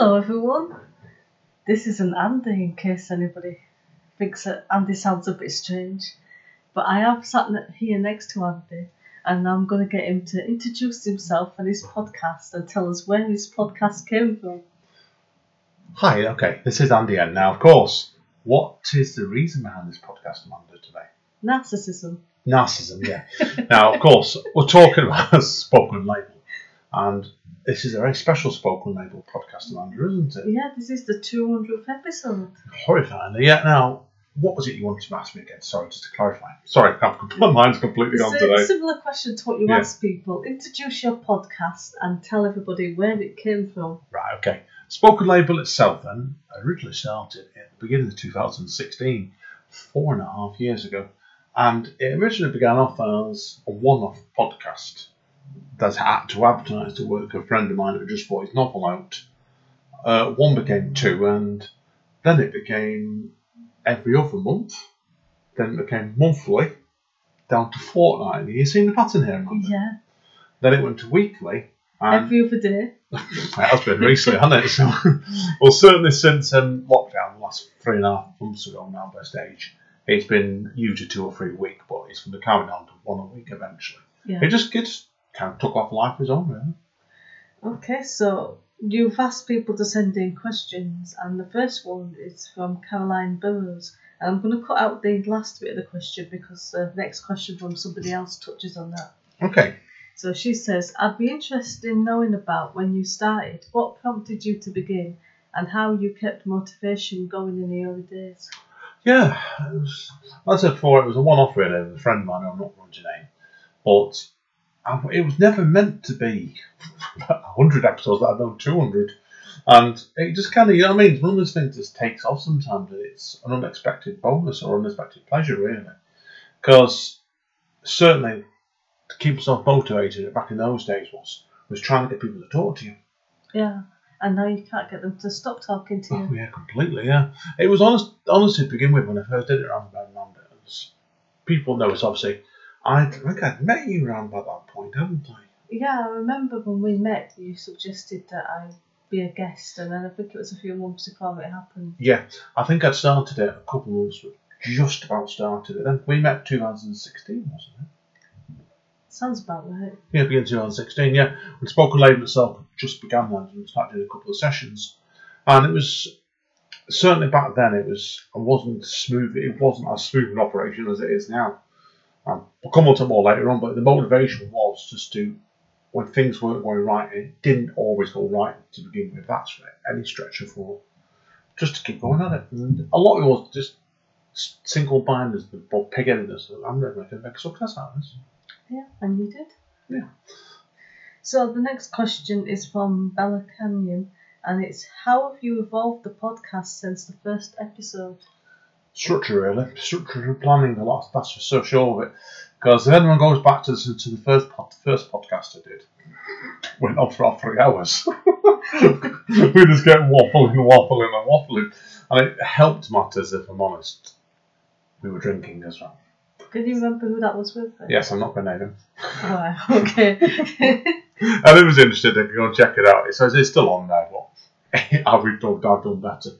Hello, everyone. This is an Andy, in case anybody thinks that Andy sounds a bit strange. But I have sat here next to Andy, and I'm going to get him to introduce himself and his podcast and tell us where his podcast came from. Hi, okay, this is Andy and Now, of course, what is the reason behind this podcast, Amanda, today? Narcissism. Narcissism, yeah. now, of course, we're talking about a spoken label, and this is a very special spoken label podcast, Amanda, isn't it? Yeah, this is the 200th episode. Horrifying. Yeah, now, what was it you wanted to ask me again? Sorry, just to clarify. Sorry, I've, my mind's completely gone It's a today. similar question to what you Yeah. ask people. Introduce your podcast and tell everybody where it came from. Right, okay. Spoken Label itself then originally started at the beginning of 2016, four and a half years ago. And it originally began off as a one off podcast that had to advertise the work of a friend of mine who just brought his novel out. Uh, one became two, and then it became every other month. Then it became monthly, down to fortnightly. You seen the pattern here? Yeah, Then it went to weekly. And every other day. it has been recently, hasn't it? So, well, certainly since um, lockdown, the last three and a half months ago now, by stage, it's been usually two or three a week, but it's going to be carrying on to one a week eventually. Yeah. It just gets kind of took off life of its own, really. Okay, so you've asked people to send in questions, and the first one is from Caroline Burrows. And I'm going to cut out the last bit of the question because the next question from somebody else touches on that. Okay. So she says, I'd be interested in knowing about when you started, what prompted you to begin, and how you kept motivation going in the early days. Yeah, it was, as I said before, it was a one-off really with a friend of mine. I'm not going to name, but I- it was never meant to be hundred episodes. Let alone two hundred, and it just kind of you know what I mean. It's one of those things that just takes off sometimes. and It's an unexpected bonus or unexpected pleasure, really, because certainly to keep yourself motivated back in those days was was trying to get people to talk to you. Yeah, and now you can't get them to stop talking to Oh you. yeah, completely. Yeah, it was honest. Honestly, to begin with, when I first did it around about it people know it's obviously. I think I'd met you around about that point, haven't I? Yeah, I remember when we met, you suggested that I be a guest, and then I think it was a few months before it happened. Yeah, I think I'd started it a couple of months, just about started it. Then we met 2016, wasn't it? Sounds about right. Yeah, beginning 2016. Yeah, when Spoken Label itself just began then, and started doing a couple of sessions, and it was certainly back then it was it wasn't smooth. It wasn't as smooth an operation as it is now. Um, we'll come on to more later on, but the motivation was just to when things weren't going right, and it didn't always go right to begin with. That's for any stretch of thought. Just to keep going at it, and a lot of it was just single mindedness, the pig-headedness. I'm never going to make a success out of this. Yeah, and you did. Yeah. So the next question is from Bella Canyon, and it's how have you evolved the podcast since the first episode? Structure really, structure and planning a lot. That's for so sure of it. Because if anyone goes back to the, to the first pod, first podcast I did, went on for about three hours. we just get waffling waffling and waffling, and it helped matters if I'm honest. We were drinking as well. Can you remember who that was with? then? Yes, I'm not going to name him. Oh, Alright, okay. And who's interested, they can go and check it out. It says it's still on there, but I've done, I've done better.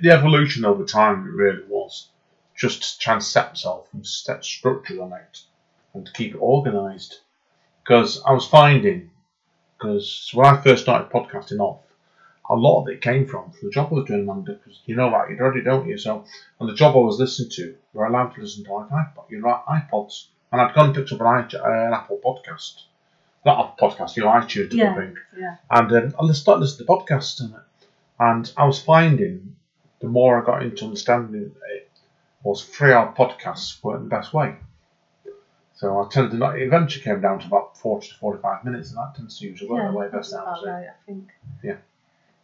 The evolution over time, it really was just trying to set myself and set structures on it and to keep it organised. Because I was finding, because when I first started podcasting off, a lot of it came from the job I was doing, Amanda, because you know that, you already don't you? So, and the job I was listening to, you're allowed to listen to like iPod, you know, iPods. And I'd gone and picked up an, uh, an Apple podcast. Not a podcast, you know, iTunes yeah, thing. yeah. And um, I started listening to podcasts and, and I was finding the more I got into understanding it was three hour podcasts weren't the best way. So I tended to not, it eventually came down to about 40 to 45 minutes and that tends to usually work yeah, the way best now. about so- right, I think. Yeah.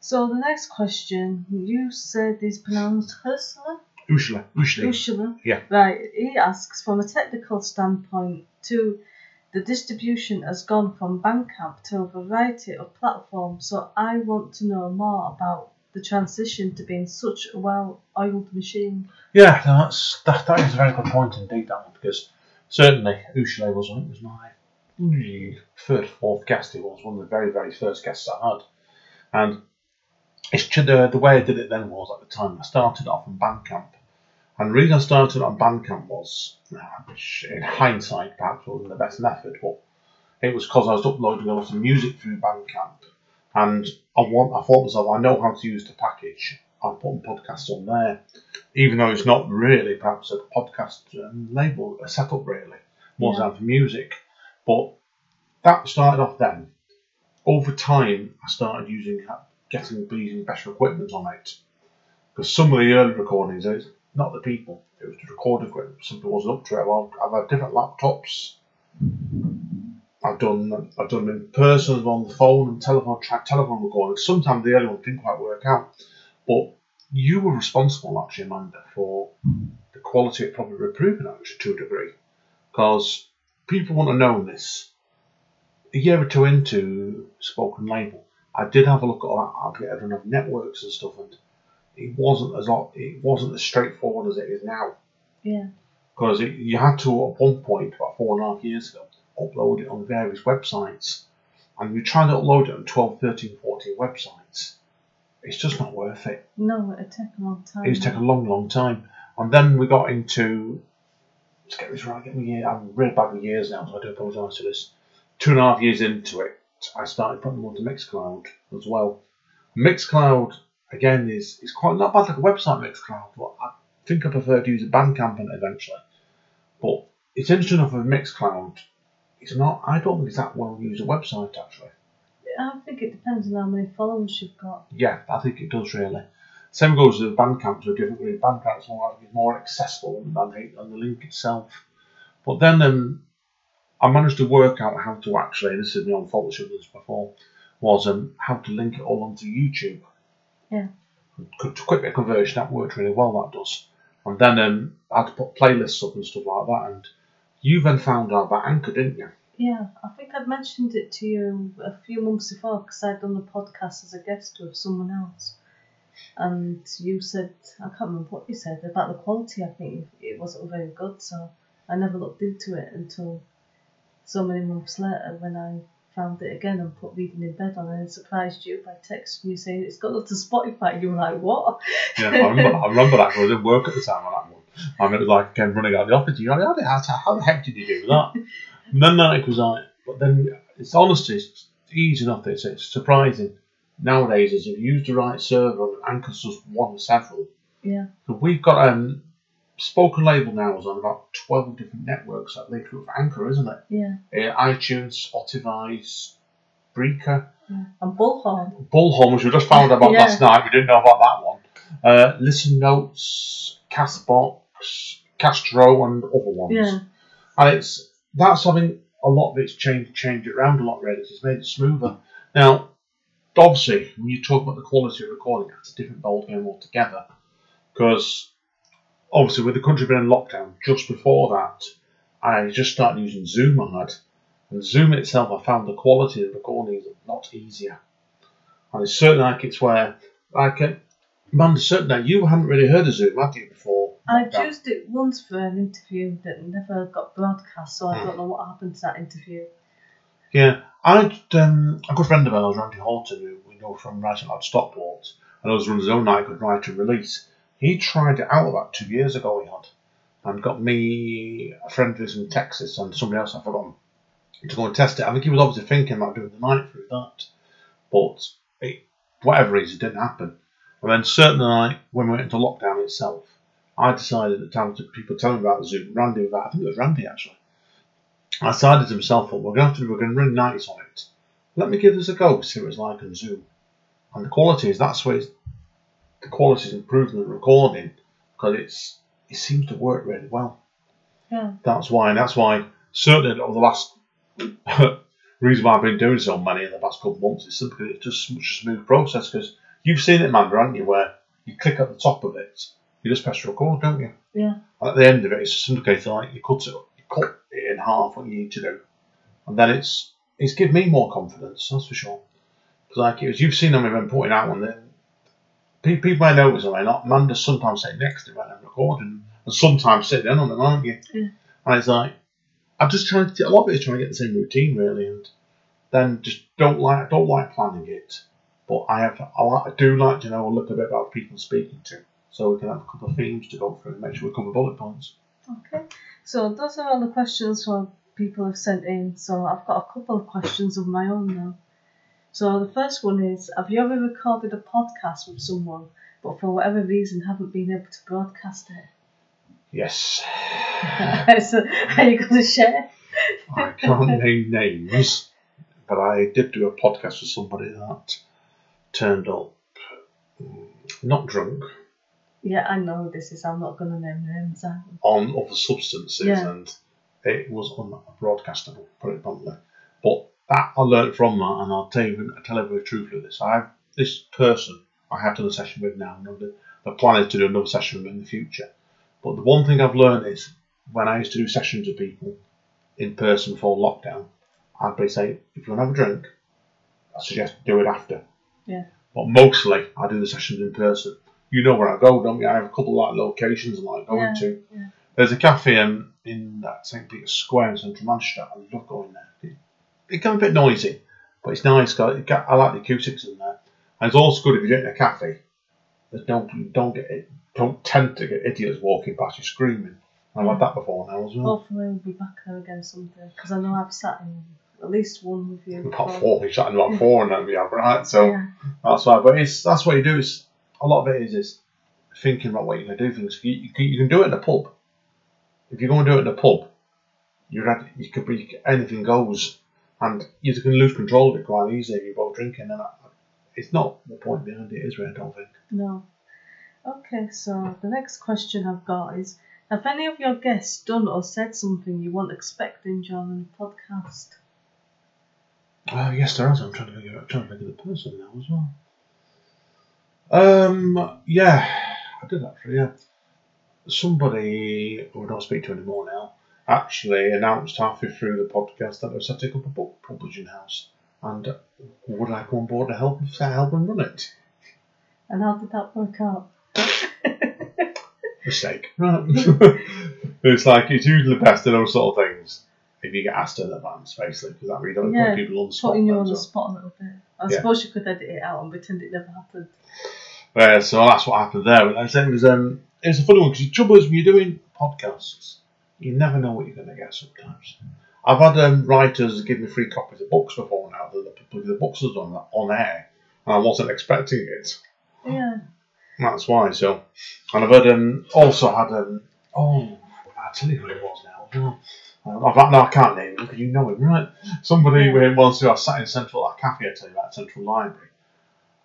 So the next question, you said is pronounced Ursula? Usually. Ursula? Yeah. Right, he asks, from a technical standpoint, to the distribution has gone from Bandcamp to a variety of platforms, so I want to know more about the transition to being such a well-oiled machine. Yeah, no, that's, that, that is a very good point indeed, that one, because certainly Ushale was, I think, was my third, fourth guest. He was one of the very, very first guests I had. And it's the, the way I did it then was at the time I started off on Bandcamp. And the reason I started on Bandcamp was, which in hindsight perhaps wasn't the best method, but it was because I was uploading a lot of music through Bandcamp. And I want, I thought myself, I know how to use the package. I'm putting podcasts on there, even though it's not really perhaps a podcast um, label, a setup really, more Yeah. than for music. But that started off then. Over time, I started using, getting using better equipment on it. Because some of the early recordings, it's not the people, it was the record equipment. Something wasn't up to it. Well, I've had different laptops. I've done I've done them in person, on the phone, and telephone track telephone recordings. Sometimes the early ones didn't quite work out, but you were responsible actually, Amanda, for the quality of probably improving actually to a degree, because people want to know this. A year or two into Spoken Label, I did have a look at all that. I don't know networks and stuff, and it wasn't as it wasn't as straightforward as it is now Yeah. because you had to at one point about four and a half years ago upload it on various websites. And you try to upload it on 12 13 14 websites. It's just not worth it. No, it'd take a long time. it's taken a long long time. And then we got into let's get this right get me here I'm really bad with years now so I do apologise for this. Two and a half years into it I started putting them onto Mixcloud as well. Mixcloud again is, is quite not bad like a website Mixcloud but I think I prefer to use a Bandcamp on it eventually. But it's interesting enough with Mixcloud it's not I don't think it's that well used a website actually I think it depends on how many followers you've got. yeah, I think it does really. Same goes with Bandcamp to a different degree. Bandcamp's more like more accessible than the, than the link itself. But then um, I managed to work out how to actually, this is my own fault, I should have this before, was um, how to link it all onto YouTube. Yeah. Quick, quick bit of conversion, that worked really well, that does. And then um, I had to put playlists up and stuff like that. And you then found out about Anchor, didn't you? Yeah, I think I'd mentioned it to you a few months before because I'd done the podcast as a guest with someone else. And you said, I can't remember what you said about the quality. I think it wasn't very good, so I never looked into it until so many months later when I found it again and put Reading in Bed on and it surprised you by texting you saying it's got up to Spotify. You were like, what? Yeah, I remember, I remember that because I didn't work at the time on that one. Mean, it was like came running out of the office. You know, how, the- how the heck did you do that? and then it was like, but then it's honestly it's easy enough. It's, it's surprising nowadays is if you use the right server and Anchor's just one several. Yeah. So we've got um spoken label now is on about twelve different networks that link with Anchor, isn't it? Yeah. Uh, iTunes, Spotify, Breaker. yeah. And Bullhorn. Bullhorn, which we just found out about Yeah. last night. We didn't know about that one. Uh, Listen Notes, Castbox, Castro, and other ones. Yeah. And it's that's something a lot of it's changed changed it around a lot really. It's made it smoother. Now, obviously, when you talk about the quality of recording, it's a different ballgame altogether. Because obviously, with the country being in lockdown, just before that, I just started using Zoom. I had, and Zoom itself, I found the quality of recording is a lot easier. And it's certainly like it's where, like, uh, man, certainly you hadn't really heard of Zoom, had you, before? I'd used it once for an interview that never got broadcast, so I Hmm. don't know what happened to that interview. Yeah, I'd um, a good friend of ours, Randy Horton, who we know from writing out Stockport, and also runs his own night good write and release. He tried it out about two years ago. He had, and got me a friend who's in Texas and somebody else I've forgotten to go and test it. I think he was obviously thinking about doing the night through that, but it, whatever reason, it didn't happen. And then certainly, like, when we went into lockdown itself, I decided at the time that people telling me about Zoom, Randy was I think it was Randy actually. I decided to myself, well, we're going to have to, we're going to run nights on it. Let me give this a go, see what it's like on Zoom. And the quality is, that's where it's, the quality is in the recording, because it's, it seems to work really well. Yeah. That's why, and that's why, certainly over the last, reason why I've been doing so many in the past couple of months is simply it's just such a smooth process, because you've seen it, Amanda, haven't you, where you click at the top of it, you just press record, don't you? Yeah. At the end of it, it's just indicated like you cut it, you cut it in half what you need to do, and then it's it's given me more confidence. That's for sure. 'Cause like was, you've seen them when putting out one. Then pe- people may notice them. Not Amanda's sometimes sitting next to me when I'm recording, and sometimes sitting in on them, aren't you? Yeah. And it's like I'm just trying to. A lot of it is trying to get the same routine really, and then just don't like don't like planning it. But I have, I, like, I do like to know a little bit about people speaking to, so we can have a couple of themes to go through and make sure we cover bullet points. Okay. So those are all the questions from people have sent in. So I've got a couple of questions of my own now. So the first one is: Have you ever recorded a podcast with someone, but for whatever reason haven't been able to broadcast it? Yes, so are you going to share? I can't name names, but I did do a podcast with somebody that turned up mm, not drunk Yeah, I know this is. I'm not going to name names. On other substances, Yeah. and it was unbroadcastable, put it bluntly. But that I learned from that, and I'll tell you, I'll tell very truthfully this. I have this person I have done a session with now, and the, the plan is to do another session with in the future. But the one thing I've learned is when I used to do sessions with people in person before lockdown, I'd be saying, if you want to have a drink, I suggest do it after. Yeah. But mostly I do the sessions in person. You know where I go, don't you? I have a couple of like locations I like going Yeah, to. yeah. There's a cafe um, in that St Peter's Square in central Manchester. I love going there. It, it can be a bit noisy, but it's nice. 'cause it I like the acoustics in there. And it's also good if you're in a cafe. There's no, you don't get it, don't tend to get idiots walking past you screaming. I've had that before now as well. Hopefully we'll be back there again someday because I know I've sat in at least one with you. About four, we're chatting about four and then we have right. So Yeah. that's why. But it's that's what you do. Is a lot of it is is thinking about what you're going to do things. You, you, can, you can do it in a pub. If you're going to do it in a pub, you're ready, you could be anything goes, and you can lose control of it quite easily if you're both drinking. And I- it's not the point behind it, is really. I don't think. No. Okay, so the next question I've got is Have any of your guests done or said something you weren't expecting during the podcast? Oh yes, there is. I'm trying to figure. I'm trying to think of the person now as well. Um. Yeah, I did actually. Yeah. Somebody who I don't speak to anymore now actually announced halfway through the podcast that they're setting up a book publishing house, and would I come on board to help to help them run it? And how did that work out? Mistake. Right. it's like it's usually best in those sort of things if you get asked in advance, basically, because that really don't Yeah, put people on the spot. Putting you on the spot a little bit. I Yeah. suppose you could edit it out and pretend it never happened. Yeah, so that's what happened there. But I said it was um, it was a funny one because the trouble is when you're doing podcasts, you never know what you're going to get sometimes. I've had um, writers give me free copies of books before now. The, the, the books was on on air, and I wasn't expecting it. Yeah. That's why. So, and I've had um, also had um, oh, I'll tell you who it was now. Um, I've had, no, I can't name him because you know him, right? Somebody Yeah. who once who I sat in Central that cafe I tell you about Central Library.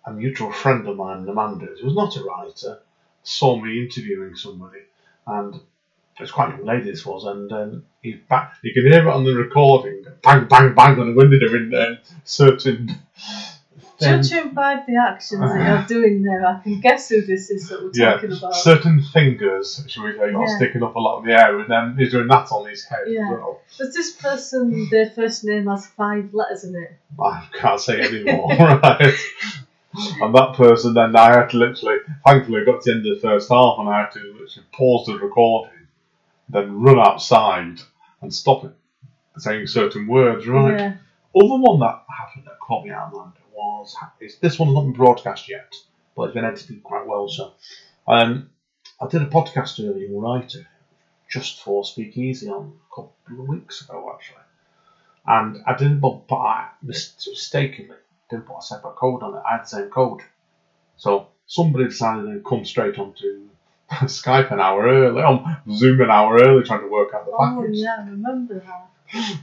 A mutual friend of mine, Amanda, who was not a writer, saw me interviewing somebody, and it was quite a young lady this was, and um, he back. You can hear it on the recording, bang, bang, bang on the window in uh, certain. Um, Judging by the actions that you're doing there, I can guess who this is that we're yeah, talking about. certain fingers, shall we say, got Yeah. sticking up a lot in the air, and then he's doing that on his head Yeah. as well. Does this person, their first name has five letters in it? I can't say anymore, right? And that person, then I had to literally, thankfully, I got to the end of the first half, and I had to literally pause the recording, then run outside and stop it saying certain words, right? Yeah. Other one that happened that caught me out of was this one's not been broadcast yet, but it's been edited quite well. So, um, I did a podcast earlier, writer, just for Speakeasy on a couple of weeks ago actually, and I didn't put but I mistakenly didn't put a separate code on it. I had the same code, so somebody decided to come straight onto Skype an hour early, on Zoom an hour early, trying to work out the Oh, yeah, I remember that.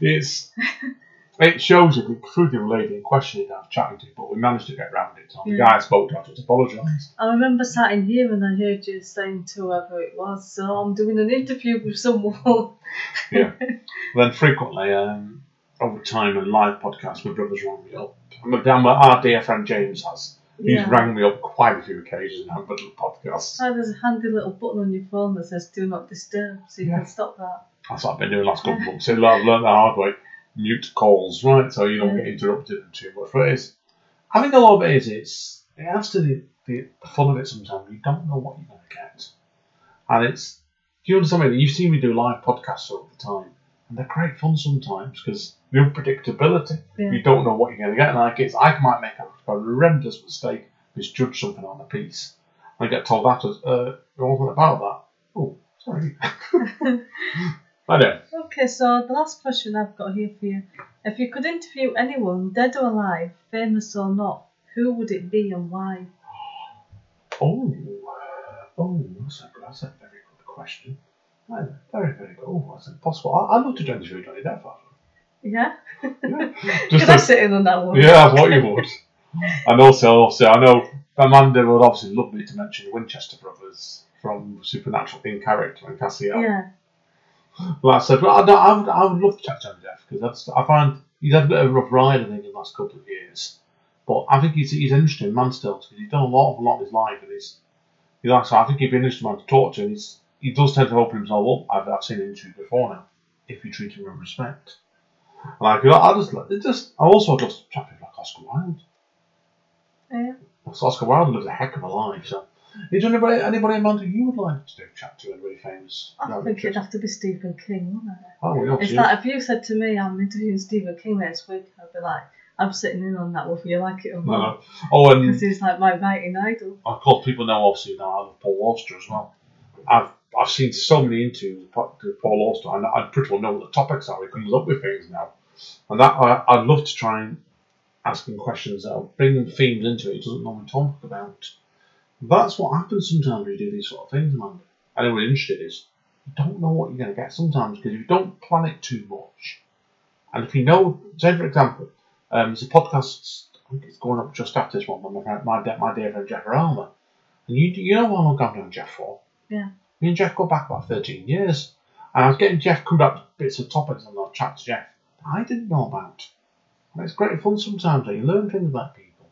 it's it shows you the through the lady in question that I was chatting to, but we managed to get round it. So the guy I spoke to had to apologise. I remember sat in here and I heard you saying to whoever it was, so I'm doing an interview with someone. Yeah. Then frequently, um, over time and live podcasts, my brothers rang me up. And and our dear friend James has. He's Yeah. rang me up quite a few occasions now, but little podcasts. So there's a handy little button on your phone that says "Do not disturb," so you Yeah. can stop that. That's what I've been doing the last couple of months. So I've learned the hard way. Mute calls, right? So you don't get interrupted too much. But it's, I think a lot of it is, it's, it adds to the, the, the fun of it sometimes. You don't know what you're going to get. And it's, do you understand me? You've seen me do live podcasts all the time. and they're great fun sometimes because the unpredictability. Yeah. You don't know what you're going to get. and Like it's, I might make a, horrendous mistake, misjudge something on a piece. I get told afterwards, uh, it wasn't about that. Oh, sorry. I know. Okay, so the last question I've got here for you. If you could interview anyone, dead or alive, famous or not, who would it be and why? Oh, oh, that's a, that's a very good question. Very, very good. Oh, that's impossible. I, love to join the show, Johnny Depp. actually. Yeah? Yeah. Could Just I a- sit in on that one? Yeah, I thought you would. And also, also, I know Amanda would obviously love me to mention the Winchester brothers from Supernatural in character and Castiel. Yeah. Like I said, well, I, I, would, I would love to chat to Johnny Depp because that's I find he's had a bit of a rough ride, I think, in the last couple of years. But I think he's, he's an interesting man still because he's done a lot of a lot of his life and he's, he likes, I think he'd be an interesting man to talk to and he's, he does tend to open himself up. I've, I've seen interviews before now, if you treat him with respect. And I, just, it just, I also love to chat like Oscar Wilde. Oh, yeah. Oscar Wilde lives a heck of a life. So, is there anybody, anybody Amanda you would like to do a chat to? Anybody famous? I No, think it'd have to be Stephen King, wouldn't it? Oh, well, It's like if you said to me, I'm interviewing Stephen King next week, I'd be like, I'm sitting in on that whether you like it or No, not. no. Oh, and Because he's like my writing idol. of course, people know obviously that I love Paul Auster as well. I've I've seen so many interviews with with Paul Auster, and I pretty well know what the topics are. He comes up with things now, and that I, I'd love to try and ask him questions that will bring themes into it. He doesn't normally talk about. That's what happens sometimes when you do these sort of things, Amanda. Anyone interested is you don't know what you're going to get sometimes because you don't plan it too much, and if you know, say for example, um, there's a podcast. I think it's going up just after this one. My friend, my, my dear friend Jeff Arama. And you, you know how long I've known Jeff for? Yeah. Me and Jeff go back about 13 years. And I was getting Jeff come up with bits of topics and I'll chat to Jeff that I didn't know about. And it's great fun sometimes. that You learn things about people.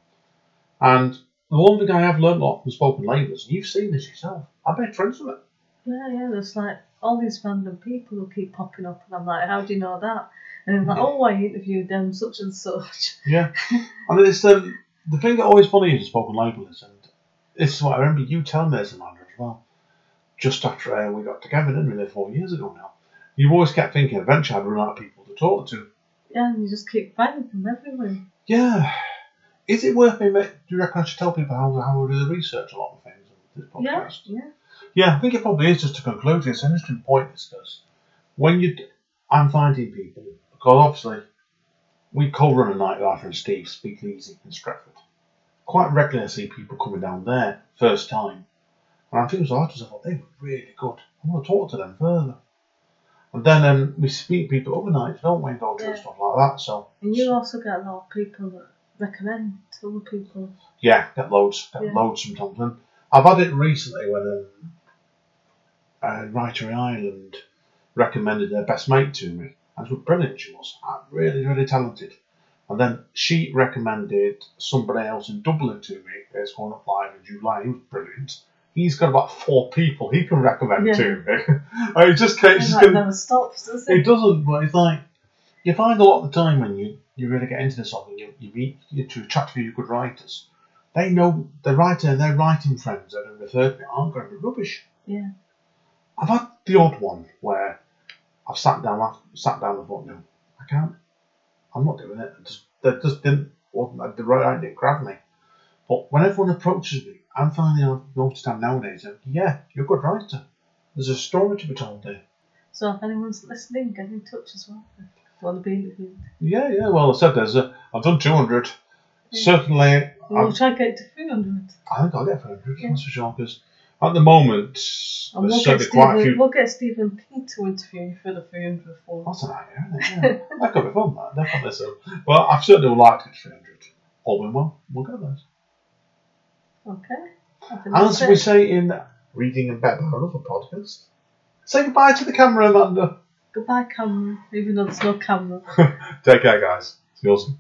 And the one thing I have learned a lot from Spoken Label, and you've seen this yourself, I made friends with it. Yeah, yeah, there's like all these random people who keep popping up, and I'm like, how do you know that? And I'm like, Yeah. oh, I interviewed them, such and such. Yeah. and it's um, the thing that always funny is Spoken Label, and this is what I remember you telling me this, Amanda, as well. Just after uh, we got together, didn't we, there four years ago now. You always kept thinking eventually I'd run out of people to talk to. Yeah, and you just keep finding them everywhere. Yeah. Is it worth me? Do you reckon I should tell people how, how we do the research a lot of things on this podcast? yeah. Yeah, Yeah, I think it probably is just to conclude. It's an interesting point, this does. When you, I'm finding people, because obviously we co run a nightlife and Steve, Speakeasy in Stratford. Quite regularly I see people coming down there, first time. And I think it was artists, I thought they were really good. I want to talk to them further. And then um, we speak people other nights, don't we, and through Yeah. stuff like that. So, And you also get a lot of people that recommend to other people. Yeah, get loads, get Yeah. loads from Dublin. I've had it recently when a, uh, Writer in Ireland recommended their best mate to me. And she was brilliant, she was. Uh, Really, really talented. And then she recommended somebody else in Dublin to me. It's going up live in July. He was brilliant. He's got about four people he can recommend Yeah. to me. I just. And Just that never stops, does it it? doesn't, but it's like you find a lot of the time when you, you really get into this something, you, you meet you to chat to few good writers. They know the writer and their writing friends that have referred to me aren't going to be rubbish. Yeah. I've had the odd one where I've sat down, I've sat down and thought, no, I can't. I'm not doing it. I just, that just didn't, wasn't uh, the right idea, grab me. But when everyone approaches me, I'm finding I've noticed that nowadays, that, yeah, you're a good writer. There's a story to be told there. So if anyone's listening, get in touch as well. Want to be interviewed. Yeah, yeah. Well, I said there's a. I've done 200. Yeah. Certainly, We'll I'm, try to get to 300. I think I'll get 300. Yeah. That's for sure. Because at the moment, And we'll there's get, certainly quite a Stephen, few. we'll get Stephen King to interview you for the 300 form. That's an idea, isn't it? Yeah. that could be fun. That definitely so. Well, I certainly would like to get 300. All in well, we'll get those. Okay. I think that's As we say in Reading in Bed, our other podcast, say goodbye to the camera, Amanda. Goodbye, camera. Even though there's no camera. Take care, guys. See you soon.